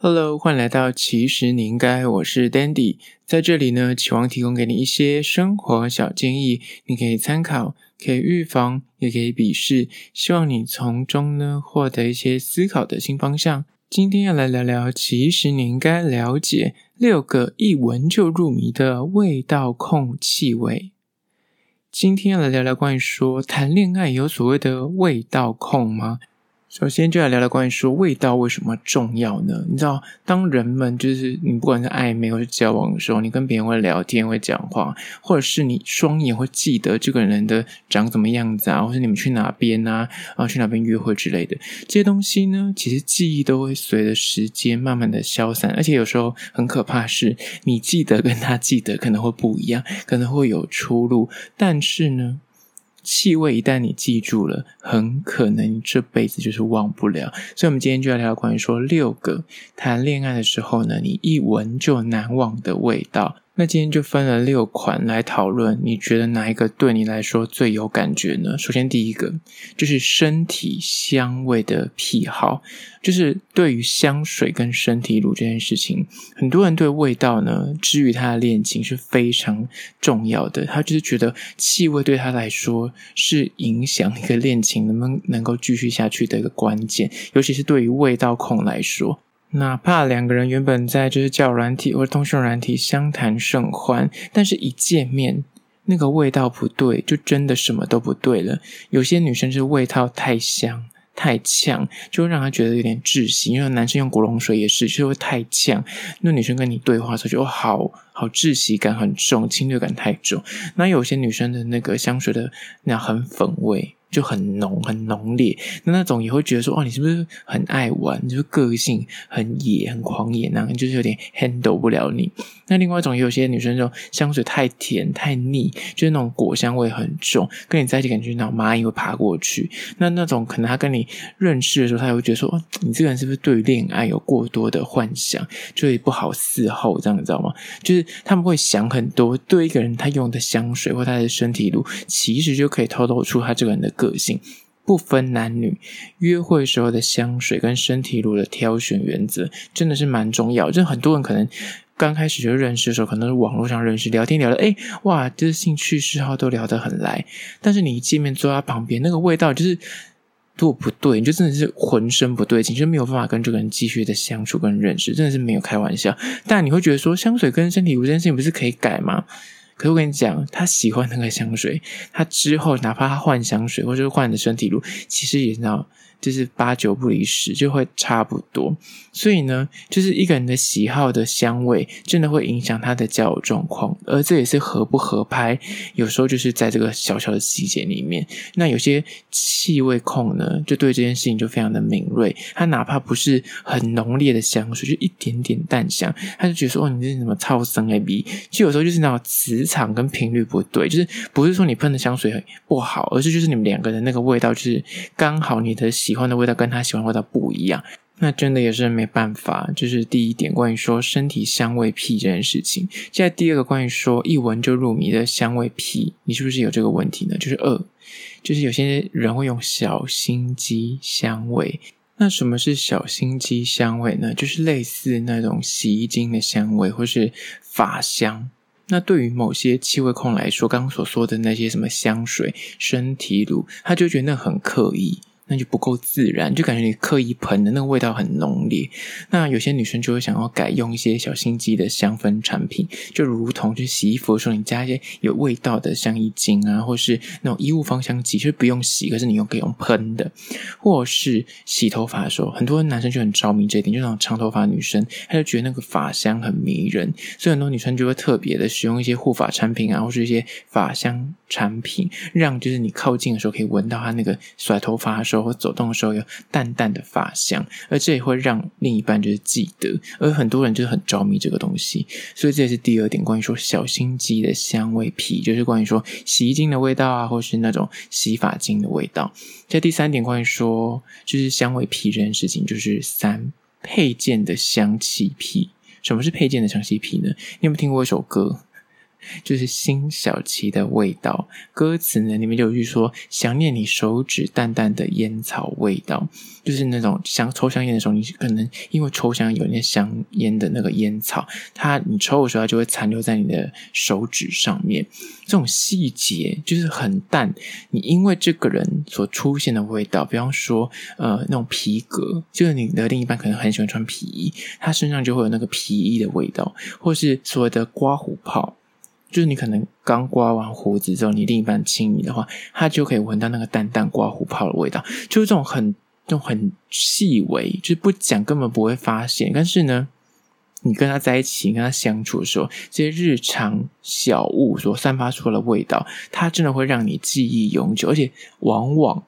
Hello，欢迎来到其实你应该，我是 Dandy，在这里呢，期望提供给你一些生活小建议，你可以参考，可以预防，也可以鄙视，希望你从中呢获得一些思考的新方向。今天要来聊聊，其实你应该了解六个一闻就入迷的味道控气味。今天要来聊聊关于说谈恋爱有所谓的味道控吗？首先，就来聊聊关于说味道为什么重要呢？你知道，当人们就是你不管是暧昧或是交往的时候，你跟别人会聊天、会讲话，或者是你双眼会记得这个人的长什么样子啊，或是你们去哪边啊，啊去哪边约会之类的这些东西呢，其实记忆都会随着时间慢慢的消散，而且有时候很可怕是，你记得跟他记得可能会不一样，可能会有出入，但是呢。气味一旦你记住了，很可能你这辈子就是忘不了。所以，我们今天就要聊关于说六个谈恋爱的时候呢，你一闻就难忘的味道。那今天就分了六款来讨论，你觉得哪一个对你来说最有感觉呢？首先，第一个就是身体香味的癖好，就是对于香水跟身体乳这件事情，很多人对味道呢，之于他的恋情是非常重要的。他就是觉得气味对他来说是影响一个恋情能不能能够继续下去的一个关键，尤其是对于味道控来说。哪怕两个人原本在就是交友软体或者通讯软体相谈甚欢，但是一见面那个味道不对，就真的什么都不对了。有些女生是味道太香太呛，就会让她觉得有点窒息。因为男生用古龙水也是，就会太呛。那女生跟你对话的时候就好好窒息感很重，侵略感太重。那有些女生的那个香水的那很粉味。就很浓很浓烈，那那种也会觉得说，哦，你是不是很爱玩？你是个性很野、很狂野那样，就是有点 handle 不了你。那另外一种，有些女生就香水太甜太腻，就是那种果香味很重，跟你在一起感觉那种蚂蚁会爬过去。那那种可能他跟你认识的时候，他也会觉得说，哦，你这个人是不是对恋爱有过多的幻想，就会不好伺候这样，你知道吗？就是他们会想很多，对一个人他用的香水或他的身体乳，其实就可以透露出他这个人的。个性不分男女，约会时候的香水跟身体乳的挑选原则真的是蛮重要。就很多人可能刚开始就认识的时候，可能是网络上认识，聊天聊的，哎，哇，就是兴趣嗜好都聊得很来。但是你一见面坐在旁边，那个味道就是如果不对，你就真的是浑身不对劲，就没有办法跟这个人继续的相处跟认识，真的是没有开玩笑。但你会觉得说，香水跟身体乳这件事情不是可以改吗？可是我跟你讲，他喜欢那个香水，他之后哪怕他换香水，或者换你的身体乳，其实也知道。就是八九不离十，就会差不多。所以呢，就是一个人的喜好的香味，真的会影响他的交友状况。而这也是合不合拍，有时候就是在这个小小的细节里面。那有些气味控呢，就对这件事情就非常的敏锐。他哪怕不是很浓烈的香水，就一点点淡香，他就觉得说：“哦，你这是什么超生 A B？” 就有时候就是那种磁场跟频率不对，就是不是说你喷的香水不好，而是就是你们两个人那个味道就是刚好你的。喜欢的味道跟他喜欢的味道不一样，那真的也是没办法。就是第一点，关于说身体香味癖这件事情。现在第二个，关于说一闻就入迷的香味癖，你是不是有这个问题呢？就是二，就是有些人会用小心机香味。那什么是小心机香味呢？就是类似那种洗衣精的香味，或是发香。那对于某些气味控来说，刚刚所说的那些什么香水、身体乳，他就觉得那很刻意。那就不够自然，就感觉你刻意喷的那个味道很浓烈。那有些女生就会想要改用一些小心机的香氛产品，就如同去洗衣服的时候，你加一些有味道的香衣精啊，或是那种衣物芳香剂，就是不用洗，可是你又可以用喷的。或是洗头发的时候，很多男生就很着迷这一点，就那种长头发女生，她就觉得那个发香很迷人，所以很多女生就会特别的使用一些护发产品啊，或是一些发香产品，让就是你靠近的时候可以闻到她那个甩头发的时候。或走动的时候有淡淡的发香，而这也会让另一半就是记得，而很多人就是很着迷这个东西，所以这也是第二点关于说小心机的香味癖，就是关于说洗衣精的味道啊，或是那种洗发精的味道。这第三点关于说就是香味癖这件事情，就是三配件的香气癖。什么是配件的香气癖呢？你有没有听过一首歌？就是辛晓琪的味道。歌词呢里面就有句说：“想念你手指淡淡的烟草味道。”就是那种像抽香烟的时候，你可能因为抽香有那香烟的那个烟草，它你抽的时候它就会残留在你的手指上面。这种细节就是很淡。你因为这个人所出现的味道，比方说呃那种皮革，就是你的另一半可能很喜欢穿皮衣，他身上就会有那个皮衣的味道，或是所谓的刮胡泡。就是你可能刚刮完胡子之后，你另一半亲你的话，他就可以闻到那个淡淡刮胡泡的味道，就是这种很、这种很细微，就是不讲根本不会发现。但是呢，你跟他在一起，跟他相处的时候，这些日常小物所散发出来的味道，它真的会让你记忆永久，而且往往。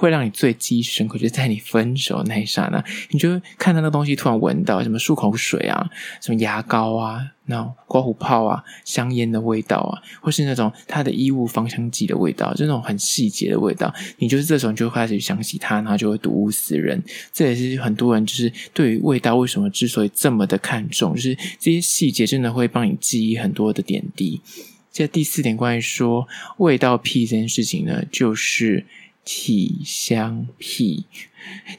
会让你最记忆深刻，就是在你分手那一刹那，你就会看到那个东西，突然闻到什么漱口水啊，什么牙膏啊，那刮胡泡啊，香烟的味道啊，或是那种他的衣物芳香剂的味道，就那种很细节的味道，你就是这种就会开始想起他，然后就会睹物思人。这也是很多人就是对于味道为什么之所以这么的看重，就是这些细节真的会帮你记忆很多的点滴。这第四点关于说味道癖这件事情呢，就是。体香屁，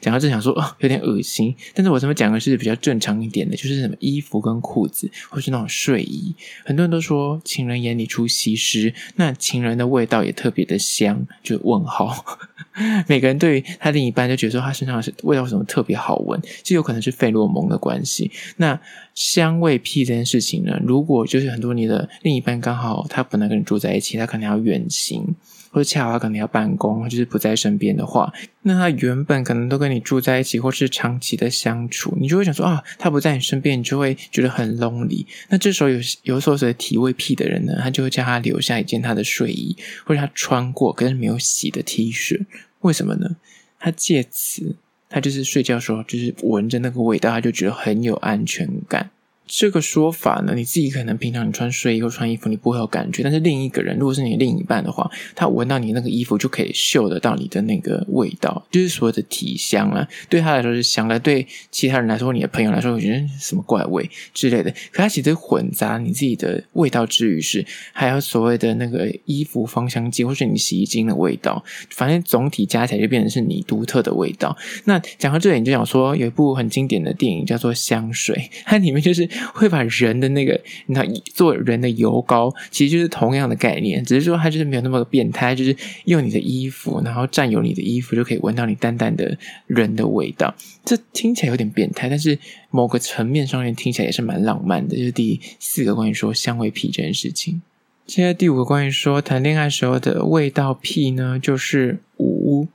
讲到这想说哦，有点恶心。但是我这么讲的是比较正常一点的，就是什么衣服跟裤子，或是那种睡衣。很多人都说情人眼里出西施，那情人的味道也特别的香，就问号。每个人对于他另一半就觉得说他身上是味道什么特别好闻，就有可能是费洛蒙的关系。那香味屁这件事情呢，如果就是很多你的另一半刚好他本来跟你住在一起，他可能要远行。或者恰好他可能要办公，就是不在身边的话，那他原本可能都跟你住在一起，或是长期的相处，你就会想说啊，他不在你身边，你就会觉得很 lonely。那这时候有有所谓的体味癖的人呢，他就会叫他留下一件他的睡衣，或者他穿过可是没有洗的 T 恤，为什么呢？他借此，他就是睡觉的时候，就是闻着那个味道，他就觉得很有安全感。这个说法呢，你自己可能平常你穿睡衣或穿衣服，你不会有感觉。但是另一个人，如果是你另一半的话，他闻到你那个衣服，就可以嗅得到你的那个味道，就是所谓的体香啊。对他来说是香的，对其他人来说，你的朋友来说，我觉得什么怪味之类的。可他其实混杂你自己的味道之余，是还有所谓的那个衣服芳香剂，或是你洗衣精的味道。反正总体加起来就变成是你独特的味道。那讲到这里，你就想说，有一部很经典的电影叫做《香水》，它里面就是。会把人的那个，你看做人的油膏，其实就是同样的概念，只是说它就是没有那么变态，就是用你的衣服，然后占有你的衣服，就可以闻到你淡淡的人的味道。这听起来有点变态，但是某个层面上面听起来也是蛮浪漫的。就是第四个关于说香味癖这件事情。现在第五个关于说谈恋爱时候的味道癖呢，就是五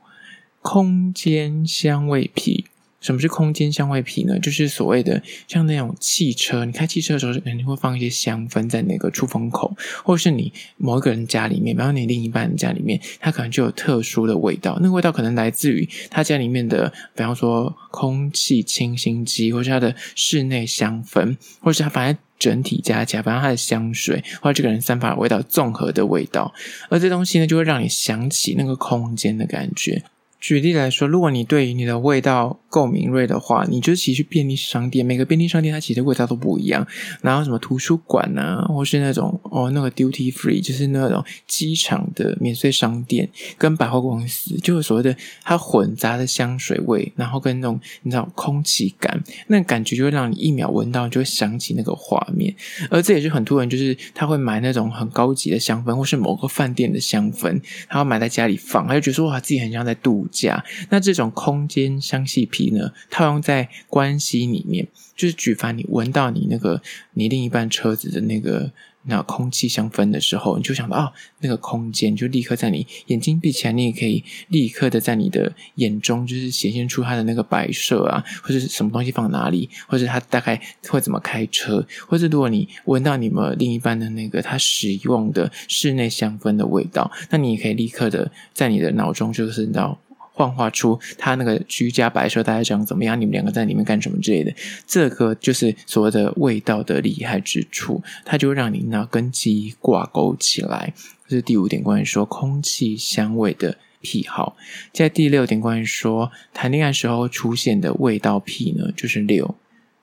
空间香味癖。什么是空间香味癖呢？就是所谓的像那种汽车，你开汽车的时候肯定会放一些香氛在那个出风口，或者是你某一个人家里面，比方你另一半家里面，他可能就有特殊的味道。那个味道可能来自于他家里面的，比方说空气清新机，或是他的室内香氛，或是他反正整体加起来，反正他的香水或者这个人散发的味道综合的味道，而这东西呢，就会让你想起那个空间的感觉。举例来说，如果你对于你的味道够敏锐的话，你就其实去便利商店，每个便利商店它其实味道都不一样。然后什么图书馆啊，或是那种哦那个 duty free，就是那种机场的免税商店，跟百货公司，就是所谓的它混杂的香水味，然后跟那种你知道空气感，那感觉就会让你一秒闻到你就会想起那个画面。而这也是很多人就是他会买那种很高级的香氛，或是某个饭店的香氛，他要买在家里放，他就觉得说哇自己很像在度。假，那这种空间香气品呢，套用在关系里面，就是举凡你闻到你那个你另一半车子的那个那空气香氛的时候，你就想到、哦，那个空间就立刻在你眼睛闭起来，你也可以立刻的在你的眼中就是显现出它的那个摆设啊，或者是什么东西放哪里，或者他大概会怎么开车，或者如果你闻到你们另一半的那个他使用的室内香氛的味道，那你也可以立刻的在你的脑中就是你知道。幻化出他那个居家摆设大概长怎么样？你们两个在里面干什么之类的？这个就是所谓的味道的厉害之处，它就会让你那跟记忆挂钩起来。这是第五点，关于说空气香味的癖好。在第六点，关于说谈恋爱时候出现的味道癖呢，就是六，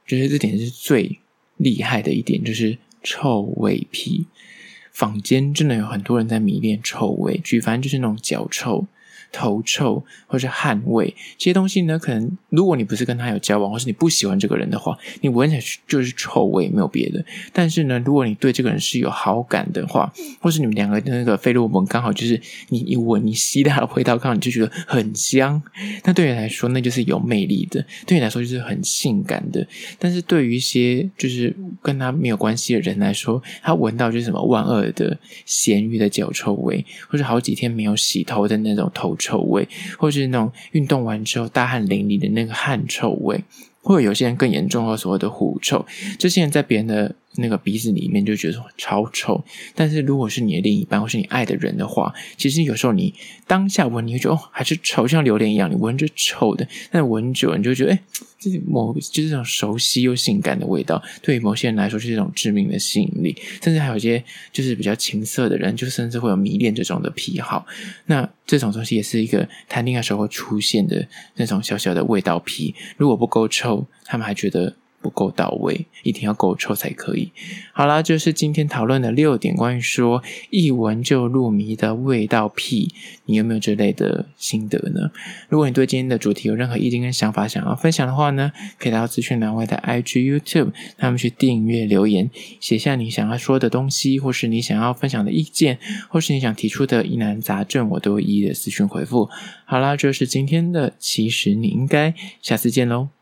就是这点是最厉害的一点，就是臭味癖。坊间真的有很多人在迷恋臭味，举凡就是那种脚臭。头臭或是汗味这些东西呢，可能如果你不是跟他有交往，或是你不喜欢这个人的话，你闻起来就是臭味，没有别的。但是呢，如果你对这个人是有好感的话，或是你们两个的那个费洛蒙刚好就是你一闻你吸他的味道，刚好你就觉得很香，那对你来说那就是有魅力的，对你来说就是很性感的。但是对于一些就是跟他没有关系的人来说，他闻到就是什么万恶的咸鱼的脚臭味，或是好几天没有洗头的那种头臭。味，或是那种运动完之后大汗淋漓的那个汗臭味，或者有些人更严重的所谓的狐臭，这些人在别人的那个鼻子里面就觉得超臭。但是如果是你的另一半或是你爱的人的话，其实有时候你当下闻，你会觉得哦，还是臭，像榴莲一样，你闻着臭的，但闻久了你就觉得哎。这某就是这种熟悉又性感的味道，对于某些人来说是一种致命的吸引力，甚至还有一些就是比较情色的人，就甚至会有迷恋这种的癖好。那这种东西也是一个谈恋爱时候出现的那种小小的味道癖，如果不够臭，他们还觉得。不够到位，一定要够臭才可以。好啦，就是今天讨论的六点关于说一闻就入迷的味道屁，你有没有这类的心得呢？如果你对今天的主题有任何意见跟想法想要分享的话呢，可以到资讯栏外的 IG、YouTube，他们去订阅留言，写下你想要说的东西，或是你想要分享的意见，或是你想提出的疑难杂症，我都一一的私讯回复。好啦，这是今天的，其实你应该下次见喽。